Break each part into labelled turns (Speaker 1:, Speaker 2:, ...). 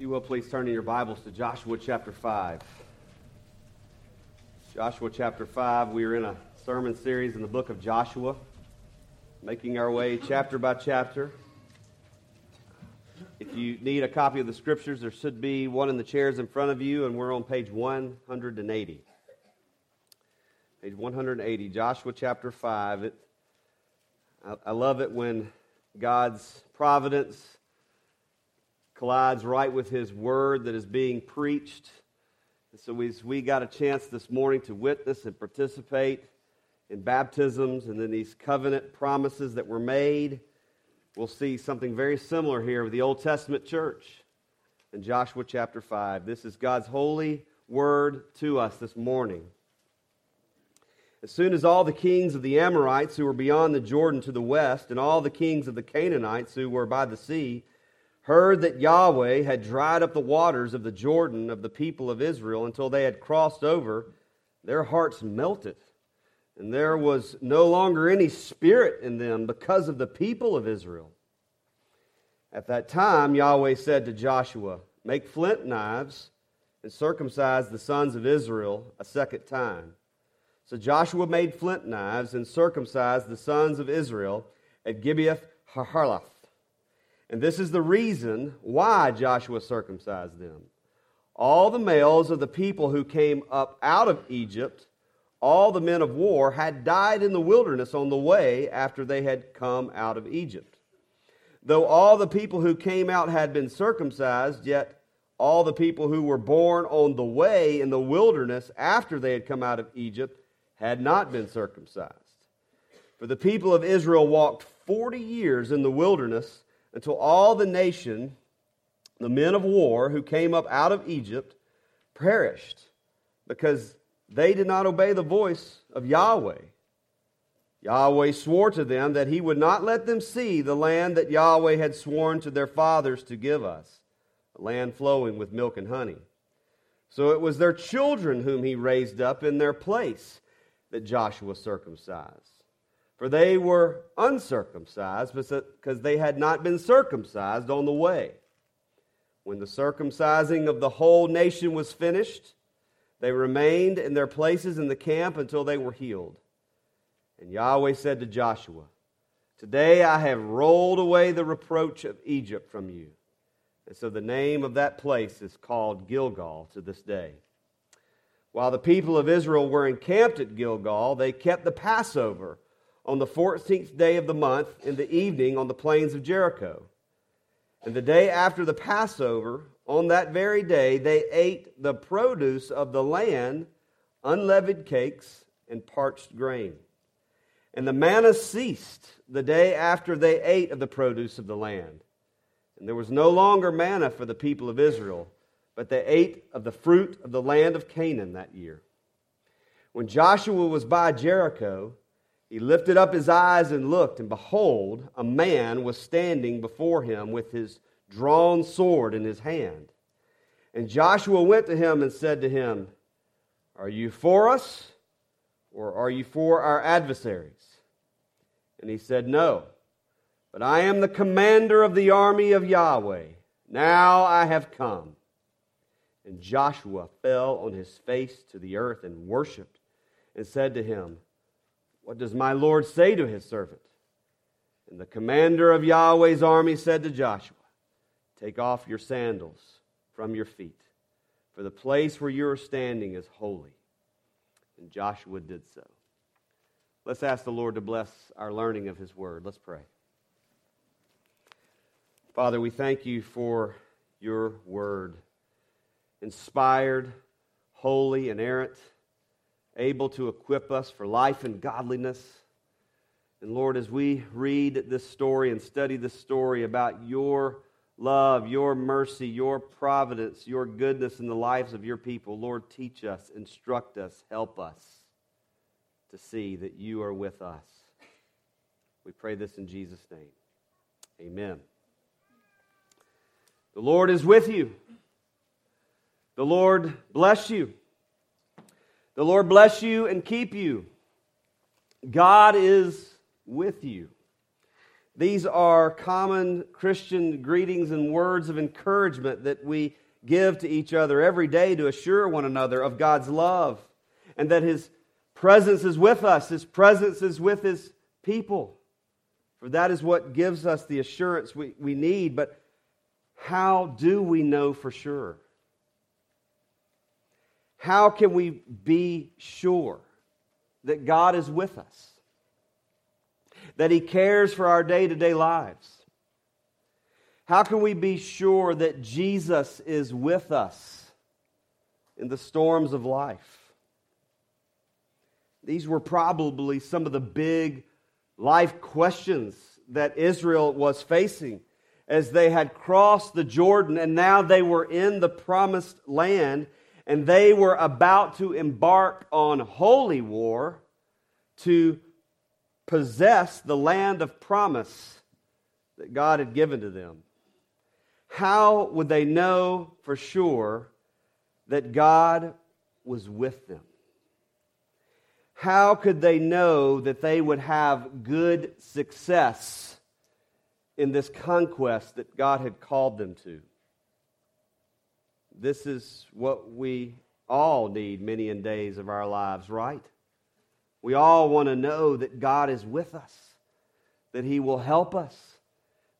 Speaker 1: you will, please turn in your Bibles to Joshua chapter 5. Joshua chapter 5. We are in a sermon series in the book of Joshua, making our way chapter by chapter. If you need a copy of the scriptures, there should be one in the chairs in front of you, and we're on page 180. Page 180, Joshua chapter 5. It, I, I love it when God's providence collides right with his word that is being preached. And so we, we got a chance this morning to witness and participate in baptisms and then these covenant promises that were made. We'll see something very similar here with the Old Testament church in Joshua chapter 5. This is God's holy word to us this morning. As soon as all the kings of the Amorites who were beyond the Jordan to the west, and all the kings of the Canaanites who were by the sea, heard that Yahweh had dried up the waters of the Jordan of the people of Israel until they had crossed over, their hearts melted. And there was no longer any spirit in them because of the people of Israel. At that time, Yahweh said to Joshua, Make flint knives and circumcise the sons of Israel a second time. So Joshua made flint knives and circumcised the sons of Israel at Gibeath Haaraloth. And this is the reason why Joshua circumcised them. All the males of the people who came up out of Egypt, all the men of war, had died in the wilderness on the way after they had come out of Egypt. Though all the people who came out had been circumcised, yet all the people who were born on the way in the wilderness after they had come out of Egypt had not been circumcised. For the people of Israel walked 40 years in the wilderness until all the nation, the men of war who came up out of Egypt, perished because they did not obey the voice of Yahweh. Yahweh swore to them that he would not let them see the land that Yahweh had sworn to their fathers to give us, a land flowing with milk and honey. So it was their children whom he raised up in their place that Joshua circumcised for they were uncircumcised because they had not been circumcised on the way. When the circumcising of the whole nation was finished, they remained in their places in the camp until they were healed. And Yahweh said to Joshua, Today I have rolled away the reproach of Egypt from you. And so the name of that place is called Gilgal to this day. While the people of Israel were encamped at Gilgal, they kept the Passover on the 14th day of the month in the evening on the plains of Jericho. And the day after the Passover, on that very day, they ate the produce of the land, unleavened cakes, and parched grain. And the manna ceased the day after they ate of the produce of the land. And there was no longer manna for the people of Israel, but they ate of the fruit of the land of Canaan that year. When Joshua was by Jericho, he lifted up his eyes and looked, and behold, a man was standing before him with his drawn sword in his hand. And Joshua went to him and said to him, Are you for us, or are you for our adversaries? And he said, No, but I am the commander of the army of Yahweh. Now I have come. And Joshua fell on his face to the earth and worshiped, and said to him, what does my Lord say to his servant? And the commander of Yahweh's army said to Joshua, Take off your sandals from your feet, for the place where you are standing is holy. And Joshua did so. Let's ask the Lord to bless our learning of his word. Let's pray. Father, we thank you for your word, inspired, holy, inerrant able to equip us for life and godliness. And Lord, as we read this story and study this story about your love, your mercy, your providence, your goodness in the lives of your people, Lord, teach us, instruct us, help us to see that you are with us. We pray this in Jesus' name. Amen. The Lord is with you. The Lord bless you. The Lord bless you and keep you. God is with you. These are common Christian greetings and words of encouragement that we give to each other every day to assure one another of God's love and that His presence is with us, His presence is with His people. For that is what gives us the assurance we, we need. But how do we know for sure? How can we be sure that God is with us? That He cares for our day to day lives? How can we be sure that Jesus is with us in the storms of life? These were probably some of the big life questions that Israel was facing as they had crossed the Jordan and now they were in the promised land and they were about to embark on holy war to possess the land of promise that God had given to them. How would they know for sure that God was with them? how could they know that they would have good success in this conquest that God had called them to? This is what we all need many in days of our lives, right? We all want to know that God is with us, that He will help us,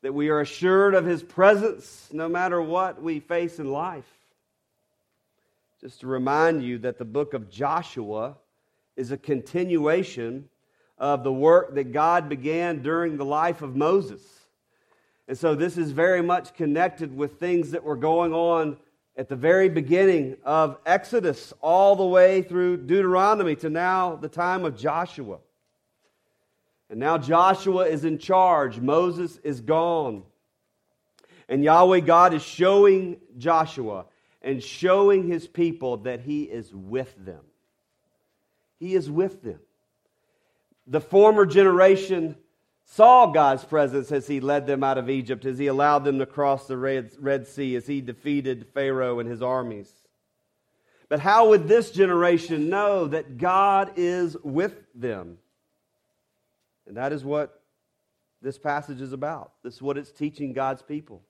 Speaker 1: that we are assured of His presence no matter what we face in life. Just to remind you that the book of Joshua is a continuation of the work that God began during the life of Moses. And so this is very much connected with things that were going on at the very beginning of Exodus, all the way through Deuteronomy to now the time of Joshua. And now Joshua is in charge, Moses is gone. And Yahweh God is showing Joshua and showing his people that he is with them. He is with them. The former generation saw God's presence as He led them out of Egypt, as He allowed them to cross the Red, Red Sea, as He defeated Pharaoh and his armies. But how would this generation know that God is with them? And that is what this passage is about. This is what it's teaching God's people.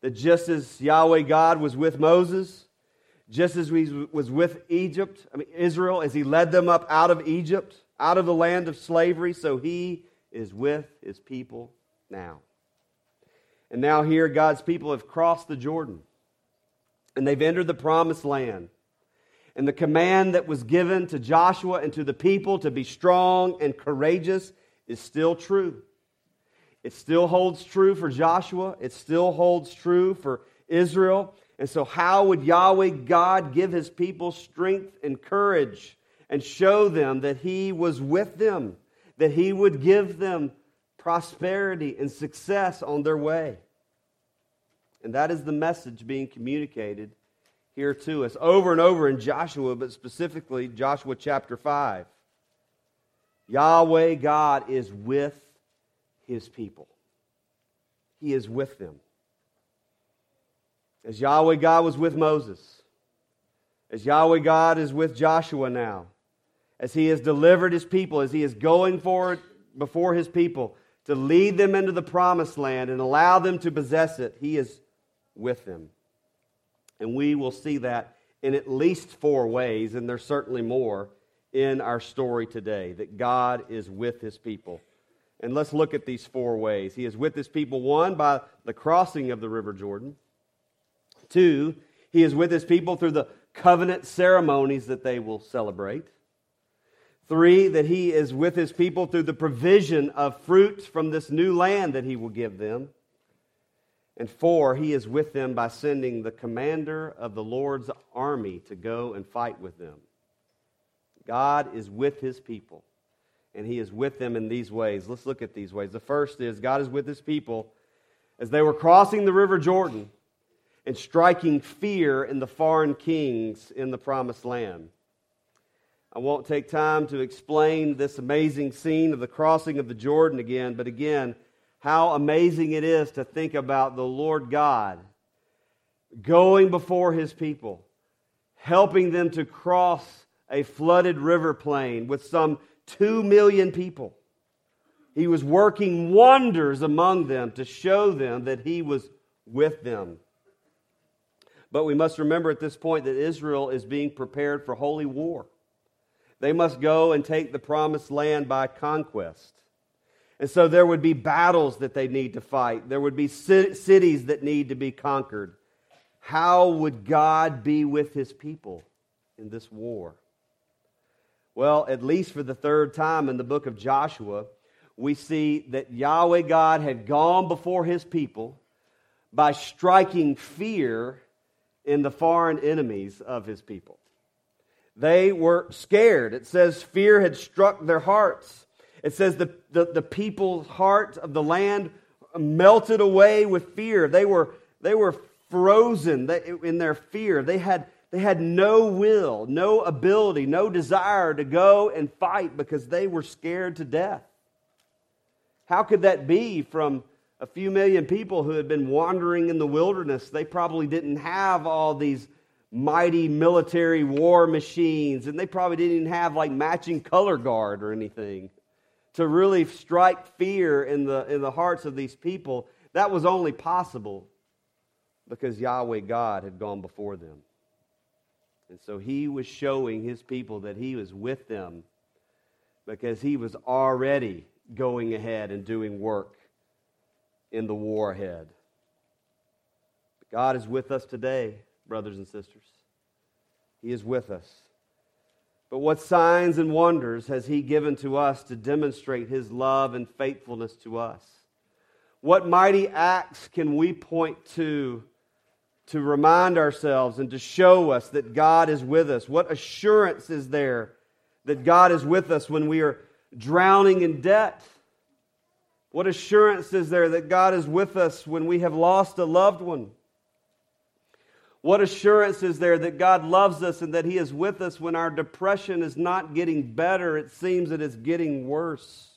Speaker 1: That just as Yahweh God was with Moses, just as he was with Egypt, I mean Israel, as he led them up out of Egypt, out of the land of slavery, so he is with his people now. And now here God's people have crossed the Jordan and they've entered the promised land. And the command that was given to Joshua and to the people to be strong and courageous is still true. It still holds true for Joshua. It still holds true for Israel. And so, how would Yahweh God give his people strength and courage and show them that he was with them, that he would give them prosperity and success on their way? And that is the message being communicated here to us over and over in Joshua, but specifically Joshua chapter 5. Yahweh God is with his people, he is with them. As Yahweh God was with Moses, as Yahweh God is with Joshua now, as he has delivered his people, as he is going forward before his people to lead them into the promised land and allow them to possess it, he is with them. And we will see that in at least four ways, and there's certainly more in our story today that God is with his people. And let's look at these four ways. He is with his people, one, by the crossing of the River Jordan. Two, he is with his people through the covenant ceremonies that they will celebrate. Three, that he is with his people through the provision of fruit from this new land that he will give them. And four, he is with them by sending the commander of the Lord's army to go and fight with them. God is with his people, and he is with them in these ways. Let's look at these ways. The first is God is with his people as they were crossing the river Jordan and striking fear in the foreign kings in the promised land. I won't take time to explain this amazing scene of the crossing of the Jordan again, but again, how amazing it is to think about the Lord God going before his people, helping them to cross a flooded river plain with some two million people, He was working wonders among them to show them that he was with them. But we must remember at this point that Israel is being prepared for holy war. They must go and take the promised land by conquest. And so there would be battles that they need to fight. There would be cities that need to be conquered. How would God be with his people in this war? Well, at least for the third time in the book of Joshua, we see that Yahweh God had gone before his people by striking fear in the foreign enemies of his people. They were scared. It says fear had struck their hearts. It says the, the, the people's heart of the land melted away with fear. They were, they were frozen in their fear. They had, they had no will, no ability, no desire to go and fight because they were scared to death. How could that be from a few million people who had been wandering in the wilderness? They probably didn't have all these mighty military war machines, and they probably didn't even have like matching color guard or anything to really strike fear in the, in the hearts of these people. That was only possible because Yahweh God had gone before them. And so he was showing his people that he was with them because he was already going ahead and doing work in the war ahead. God is with us today, brothers and sisters. He is with us. But what signs and wonders has He given to us to demonstrate His love and faithfulness to us? What mighty acts can we point to to remind ourselves and to show us that God is with us? What assurance is there that God is with us when we are drowning in debt? What assurance is there that God is with us when we have lost a loved one? What assurance is there that God loves us and that He is with us when our depression is not getting better? It seems that it's getting worse.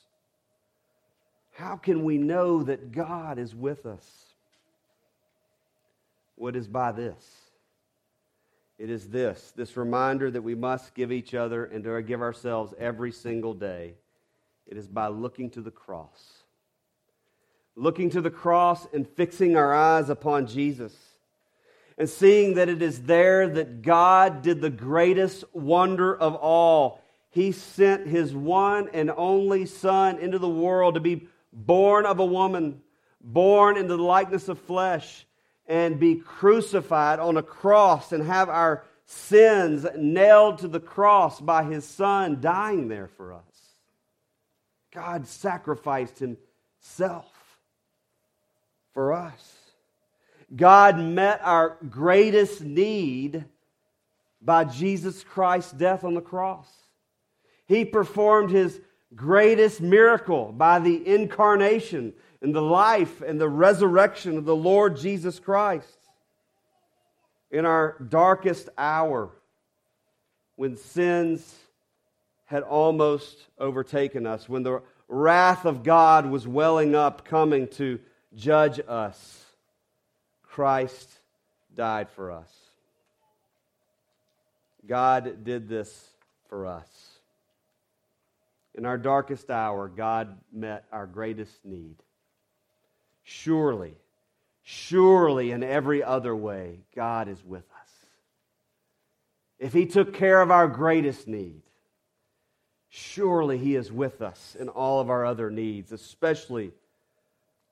Speaker 1: How can we know that God is with us? What is by this? It is this this reminder that we must give each other and to give ourselves every single day it is by looking to the cross. Looking to the cross and fixing our eyes upon Jesus. And seeing that it is there that God did the greatest wonder of all. He sent his one and only Son into the world to be born of a woman, born in the likeness of flesh, and be crucified on a cross and have our sins nailed to the cross by his Son dying there for us. God sacrificed himself for us. God met our greatest need by Jesus Christ's death on the cross. He performed his greatest miracle by the incarnation and the life and the resurrection of the Lord Jesus Christ. In our darkest hour, when sins had almost overtaken us, when the wrath of God was welling up, coming to judge us, Christ died for us. God did this for us. In our darkest hour, God met our greatest need. Surely, surely in every other way, God is with us. If He took care of our greatest need, surely He is with us in all of our other needs, especially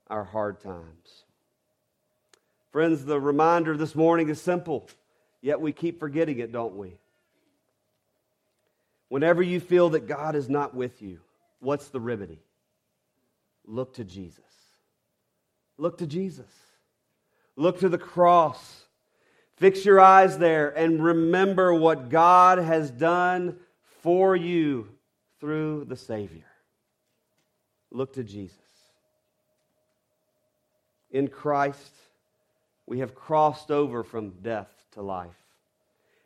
Speaker 1: our hard times. Friends, the reminder this morning is simple, yet we keep forgetting it, don't we? Whenever you feel that God is not with you, what's the remedy? Look to Jesus. Look to Jesus. Look to the cross. Fix your eyes there and remember what God has done for you through the Savior. Look to Jesus. In Christ, we have crossed over from death to life.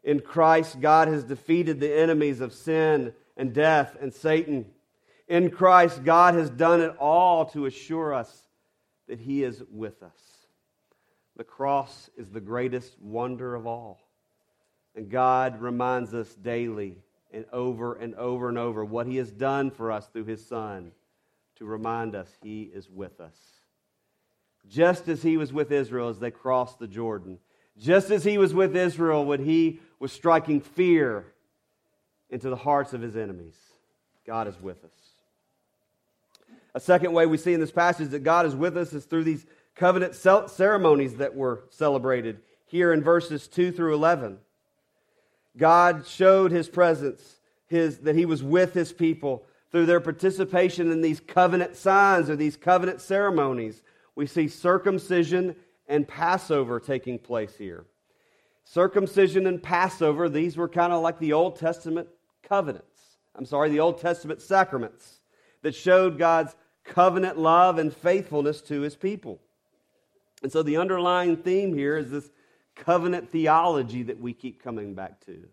Speaker 1: In Christ, God has defeated the enemies of sin and death and Satan. In Christ, God has done it all to assure us that He is with us. The cross is the greatest wonder of all. And God reminds us daily and over and over and over what He has done for us through His Son to remind us He is with us. Just as He was with Israel as they crossed the Jordan, just as He was with Israel when He was striking fear into the hearts of His enemies, God is with us. A second way we see in this passage that God is with us is through these covenant ceremonies that were celebrated here in verses 2 through 11. God showed his presence, his, that he was with his people through their participation in these covenant signs or these covenant ceremonies. We see circumcision and Passover taking place here. Circumcision and Passover, these were kind of like the Old Testament covenants. I'm sorry, the Old Testament sacraments that showed God's covenant love and faithfulness to his people. And so the underlying theme here is this covenant theology that we keep coming back to.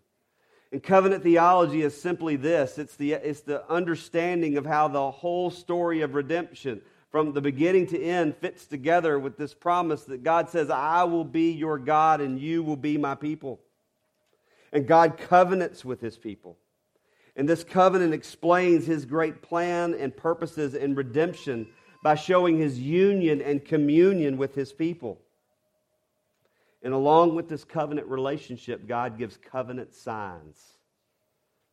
Speaker 1: And covenant theology is simply this it's the, it's the understanding of how the whole story of redemption, from the beginning to end, fits together with this promise that God says, I will be your God and you will be my people. And God covenants with his people. And this covenant explains his great plan and purposes in redemption by showing his union and communion with his people. And along with this covenant relationship, God gives covenant signs,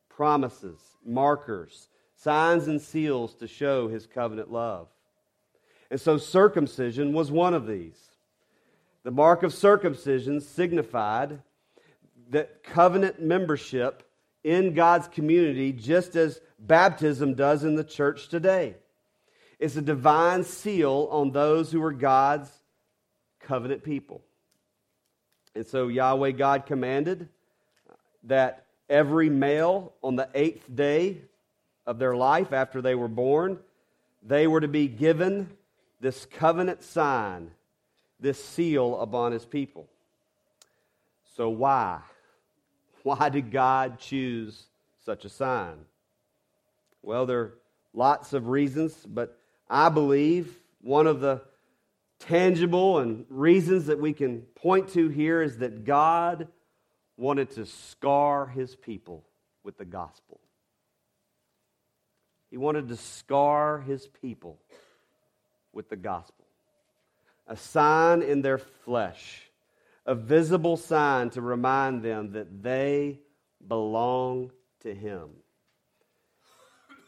Speaker 1: promises, markers, signs, and seals to show his covenant love. And so circumcision was one of these. The mark of circumcision signified that covenant membership in God's community, just as baptism does in the church today. It's a divine seal on those who are God's covenant people. And so Yahweh God commanded that every male on the eighth day of their life after they were born, they were to be given this covenant sign, this seal upon his people. So, why? Why did God choose such a sign? Well, there are lots of reasons, but I believe one of the tangible and reasons that we can point to here is that God wanted to scar his people with the gospel. He wanted to scar his people with the gospel. A sign in their flesh a visible sign to remind them that they belong to Him.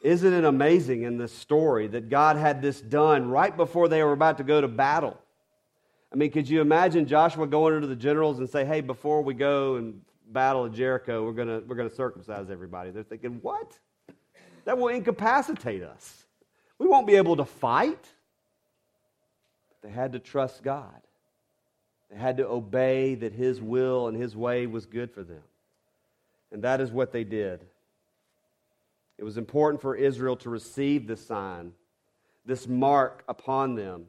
Speaker 1: Isn't it amazing in this story that God had this done right before they were about to go to battle? I mean, could you imagine Joshua going into the generals and say, hey, before we go and battle at Jericho, we're going we're to circumcise everybody? They're thinking, what? That will incapacitate us. We won't be able to fight. They had to trust God. They had to obey that His will and His way was good for them. And that is what they did. It was important for Israel to receive this sign, this mark upon them,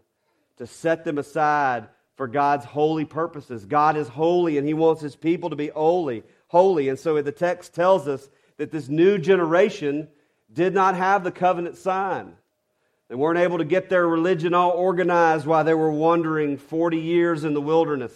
Speaker 1: to set them aside for God's holy purposes. God is holy and He wants His people to be holy. Holy. And so the text tells us that this new generation did not have the covenant sign. They weren't able to get their religion all organized while they were wandering 40 years in the wilderness.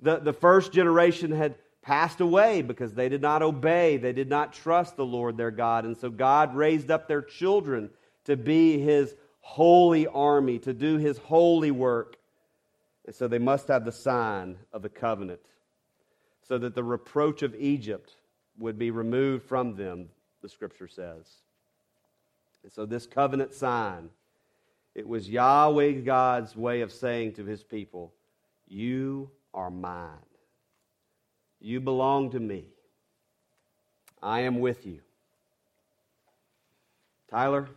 Speaker 1: The, the first generation had passed away because they did not obey, they did not trust the Lord their God. And so God raised up their children to be his holy army, to do his holy work. And so they must have the sign of the covenant so that the reproach of Egypt would be removed from them, the scripture says. And so, this covenant sign, it was Yahweh God's way of saying to his people, You are mine. You belong to me. I am with you. Tyler,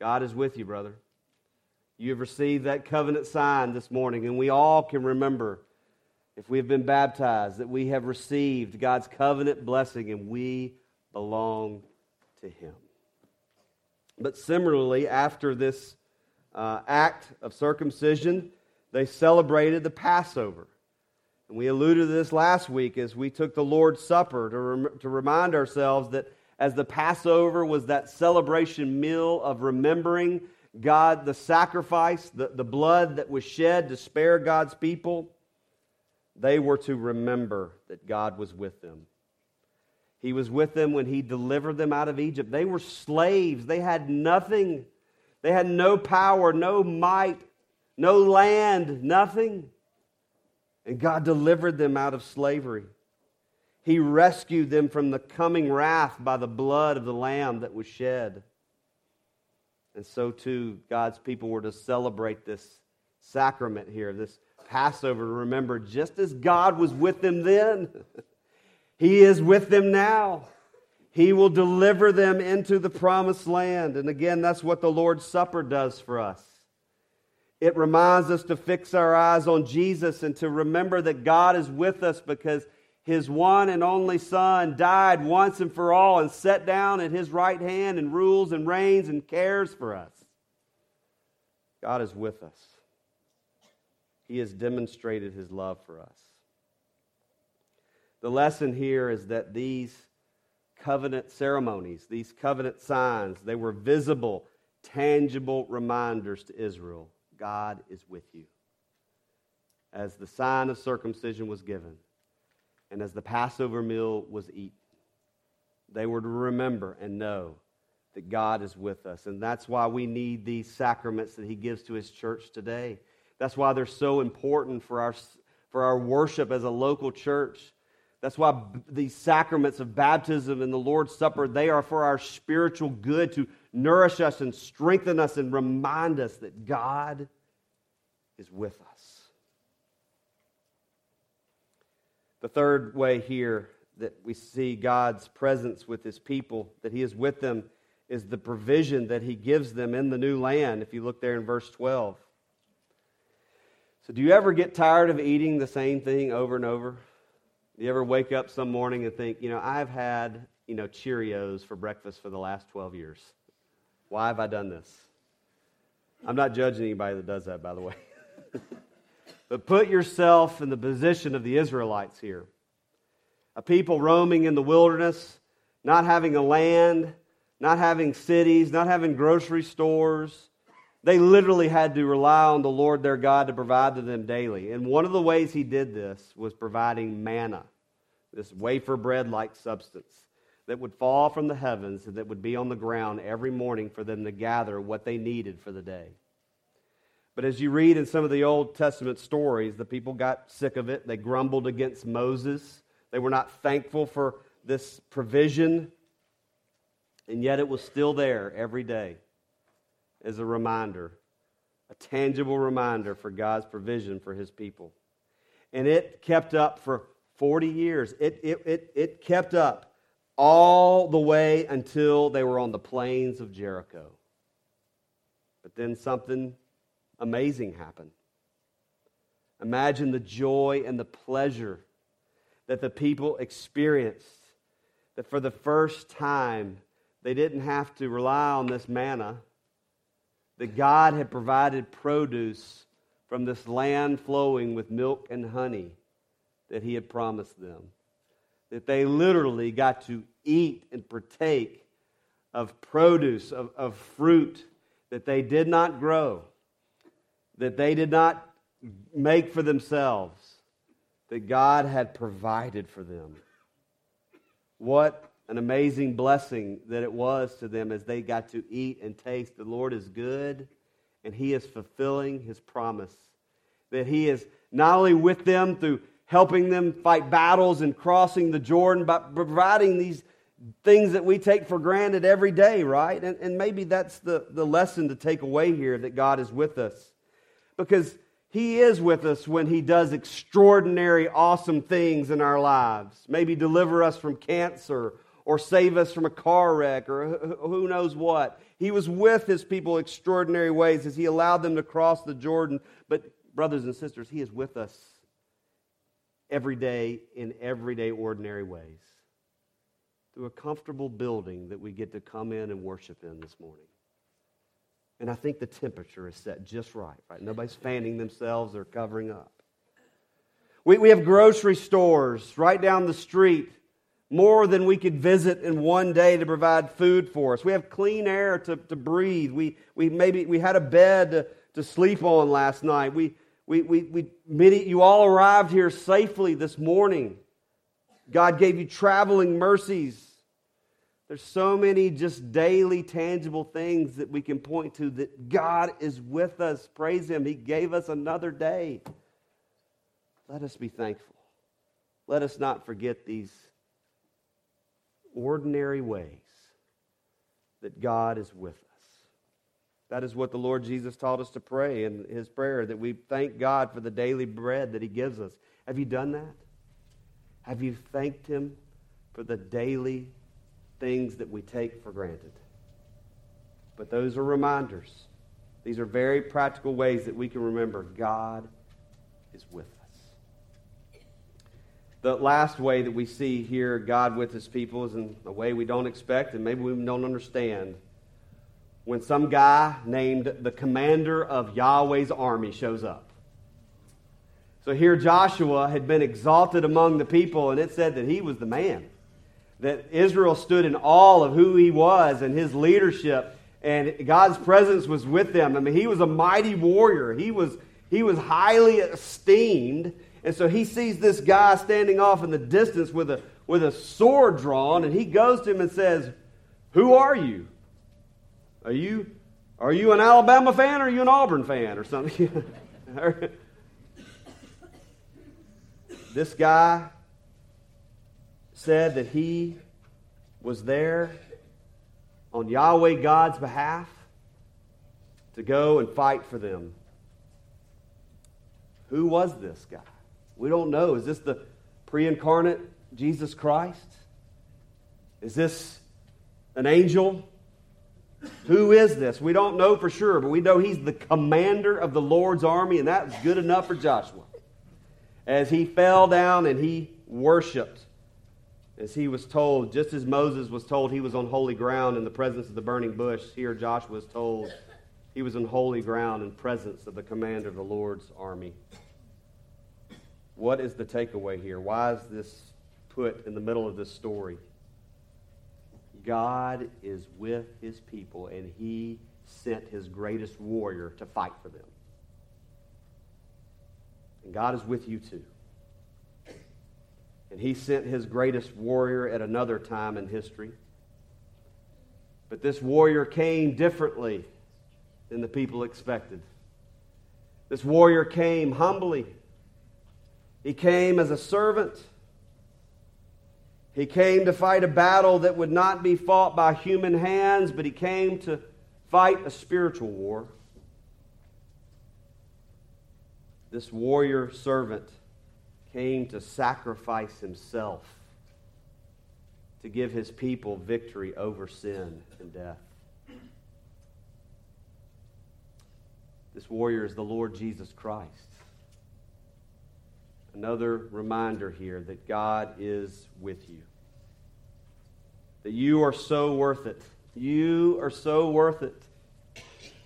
Speaker 1: God is with you, brother. You have received that covenant sign this morning, and we all can remember, if we have been baptized, that we have received God's covenant blessing and we belong to Him. But similarly, after this uh, act of circumcision, they celebrated the Passover. And we alluded to this last week as we took the Lord's Supper to, rem- to remind ourselves that as the Passover was that celebration meal of remembering God, the sacrifice, the, the blood that was shed to spare God's people, they were to remember that God was with them. He was with them when he delivered them out of Egypt. They were slaves, they had nothing. They had no power, no might, no land, nothing. And God delivered them out of slavery. He rescued them from the coming wrath by the blood of the Lamb that was shed. And so, too, God's people were to celebrate this sacrament here, this Passover, to remember just as God was with them then, He is with them now. He will deliver them into the promised land. And again, that's what the Lord's Supper does for us. It reminds us to fix our eyes on Jesus and to remember that God is with us because his one and only Son died once and for all and sat down at his right hand and rules and reigns and cares for us. God is with us. He has demonstrated his love for us. The lesson here is that these covenant ceremonies, these covenant signs, they were visible, tangible reminders to Israel God is with you. As the sign of circumcision was given, and as the Passover meal was eaten, they were to remember and know that God is with us. And that's why we need these sacraments that He gives to His church today. That's why they're so important for our, for our worship as a local church. That's why these sacraments of baptism and the Lord's Supper, they are for our spiritual good to nourish us and strengthen us and remind us that God is with us. The third way here that we see God's presence with his people, that he is with them, is the provision that he gives them in the new land, if you look there in verse 12. So, do you ever get tired of eating the same thing over and over? Do you ever wake up some morning and think, you know, I've had, you know, Cheerios for breakfast for the last 12 years. Why have I done this? I'm not judging anybody that does that, by the way. but put yourself in the position of the Israelites here a people roaming in the wilderness, not having a land, not having cities, not having grocery stores. They literally had to rely on the Lord their God to provide to them daily. And one of the ways he did this was providing manna, this wafer bread like substance that would fall from the heavens and that would be on the ground every morning for them to gather what they needed for the day. But as you read in some of the Old Testament stories, the people got sick of it. They grumbled against Moses. They were not thankful for this provision. And yet it was still there every day as a reminder, a tangible reminder for God's provision for his people. And it kept up for 40 years. It, it, it, it kept up all the way until they were on the plains of Jericho. But then something amazing happened. Imagine the joy and the pleasure that the people experienced. That for the first time, they didn't have to rely on this manna, that God had provided produce from this land flowing with milk and honey that He had promised them. That they literally got to eat and partake of produce, of, of fruit that they did not grow that they did not make for themselves, that God had provided for them. What an amazing blessing that it was to them as they got to eat and taste. The Lord is good, and He is fulfilling His promise. That He is not only with them through helping them fight battles and crossing the Jordan, but providing these things that we take for granted every day, right? And, and maybe that's the, the lesson to take away here that God is with us because He is with us when He does extraordinary, awesome things in our lives. Maybe deliver us from cancer or save us from a car wreck or who knows what. He was with His people extraordinary ways as He allowed them to cross the Jordan. But, brothers and sisters, He is with us every day in everyday, ordinary ways through a comfortable building that we get to come in and worship in this morning. And I think the temperature is set just right, right? Nobody's fanning themselves or covering up. We, we have grocery stores right down the street, more than we could visit in one day to provide food for us. We have clean air to, to breathe. We, we maybe we had a bed to, to sleep on last night. We, we, we, we, many, you all arrived here safely this morning. God gave you traveling mercies. There's so many just daily, tangible things that we can point to that God is with us. Praise Him. He gave us another day. Let us be thankful. Let us not forget these ordinary ways that God is with us. That is what the Lord Jesus taught us to pray in his prayer, that we thank God for the daily bread that he gives us. Have you done that? Have you thanked him for the daily things that we take for granted? But those are reminders. These are very practical ways that we can remember God is with us. The last way that we see here God with his people is in a way we don't expect and maybe we don't understand. When some guy named the commander of Yahweh's army shows up. So here Joshua had been exalted among the people, and it said that he was the man. That Israel stood in awe of who he was and his leadership, and God's presence was with them. I mean, he was a mighty warrior. He was, he was highly esteemed. And so he sees this guy standing off in the distance with a, with a sword drawn, and he goes to him and says, Who are you? Are you, are you an Alabama fan or are you an Auburn fan or something? this guy said that he was there on Yahweh God's behalf to go and fight for them. Who was this guy? We don't know. Is this the pre incarnate Jesus Christ? Is this an angel? Who is this? We don't know for sure, but we know he's the commander of the Lord's army, and that's good enough for Joshua. As he fell down and he worshiped, as he was told, just as Moses was told he was on holy ground in the presence of the burning bush, here Joshua was told he was on holy ground in presence of the commander of the Lord's army. What is the takeaway here? Why is this put in the middle of this story? God is with his people, and he sent his greatest warrior to fight for them. And God is with you too. And he sent his greatest warrior at another time in history. But this warrior came differently than the people expected. This warrior came humbly he came as a servant. He came to fight a battle that would not be fought by human hands, but he came to fight a spiritual war. This warrior servant came to sacrifice himself to give his people victory over sin and death. This warrior is the Lord Jesus Christ another reminder here that God is with you. That you are so worth it. You are so worth it.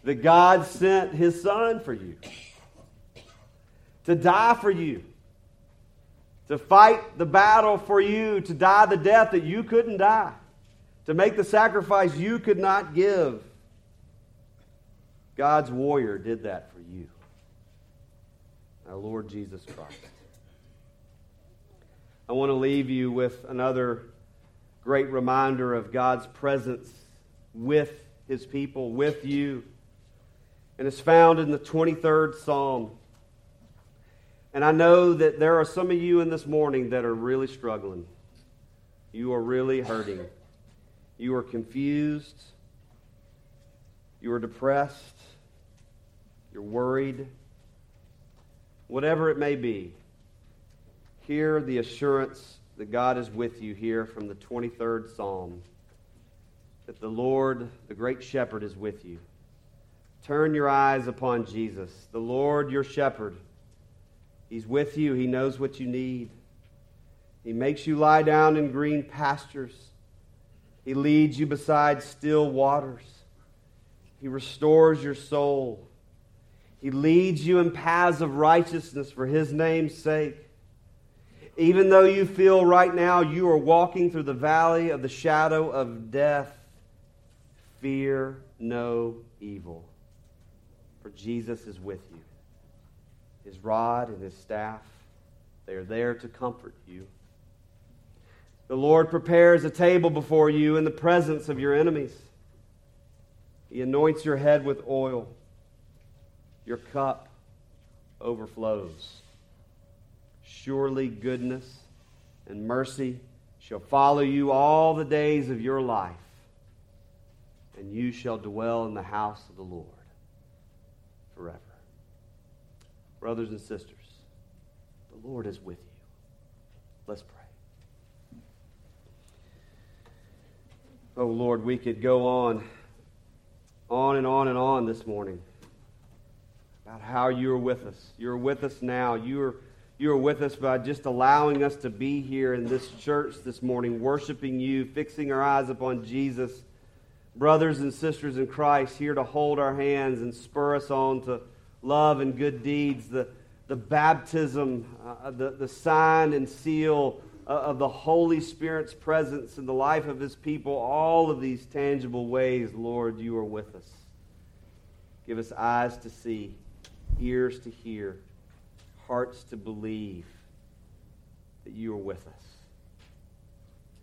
Speaker 1: That God sent his son for you to die for you, to fight the battle for you, to die the death that you couldn't die, to make the sacrifice you could not give. God's warrior did that for you, our Lord Jesus Christ. I want to leave you with another great reminder of God's presence with his people, with you. And it's found in the 23rd Psalm. And I know that there are some of you in this morning that are really struggling. You are really hurting. You are confused. You are depressed. You're worried. Whatever it may be. Hear the assurance that God is with you here from the 23rd Psalm, that the Lord, the great shepherd, is with you. Turn your eyes upon Jesus, the Lord, your shepherd. He's with you, He knows what you need. He makes you lie down in green pastures. He leads you beside still waters. He restores your soul. He leads you in paths of righteousness for His name's sake. Even though you feel right now you are walking through the valley of the shadow of death, fear no evil, for Jesus is with you. His rod and his staff, they are there to comfort you. The Lord prepares a table before you in the presence of your enemies. He anoints your head with oil. Your cup overflows. Surely goodness and mercy shall follow you all the days of your life, and you shall dwell in the house of the Lord forever. Brothers and sisters, the Lord is with you. Let's pray. Oh Lord, we could go on, on and on and on this morning about how you are with us. You're with us now. You are, you are with us by just allowing us to be here in this church this morning, worshiping you, fixing our eyes upon Jesus. Brothers and sisters in Christ, here to hold our hands and spur us on to love and good deeds, the, the baptism, uh, the, the sign and seal uh, of the Holy Spirit's presence in the life of His people, all of these tangible ways, Lord, you are with us. Give us eyes to see, ears to hear, hearts to believe that you are with us.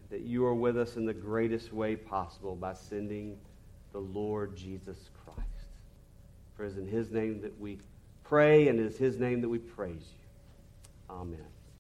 Speaker 1: That you are with us in the greatest way possible by sending the Lord Jesus Christ. For it is in His name that we pray, and it is His name that we praise you. Amen.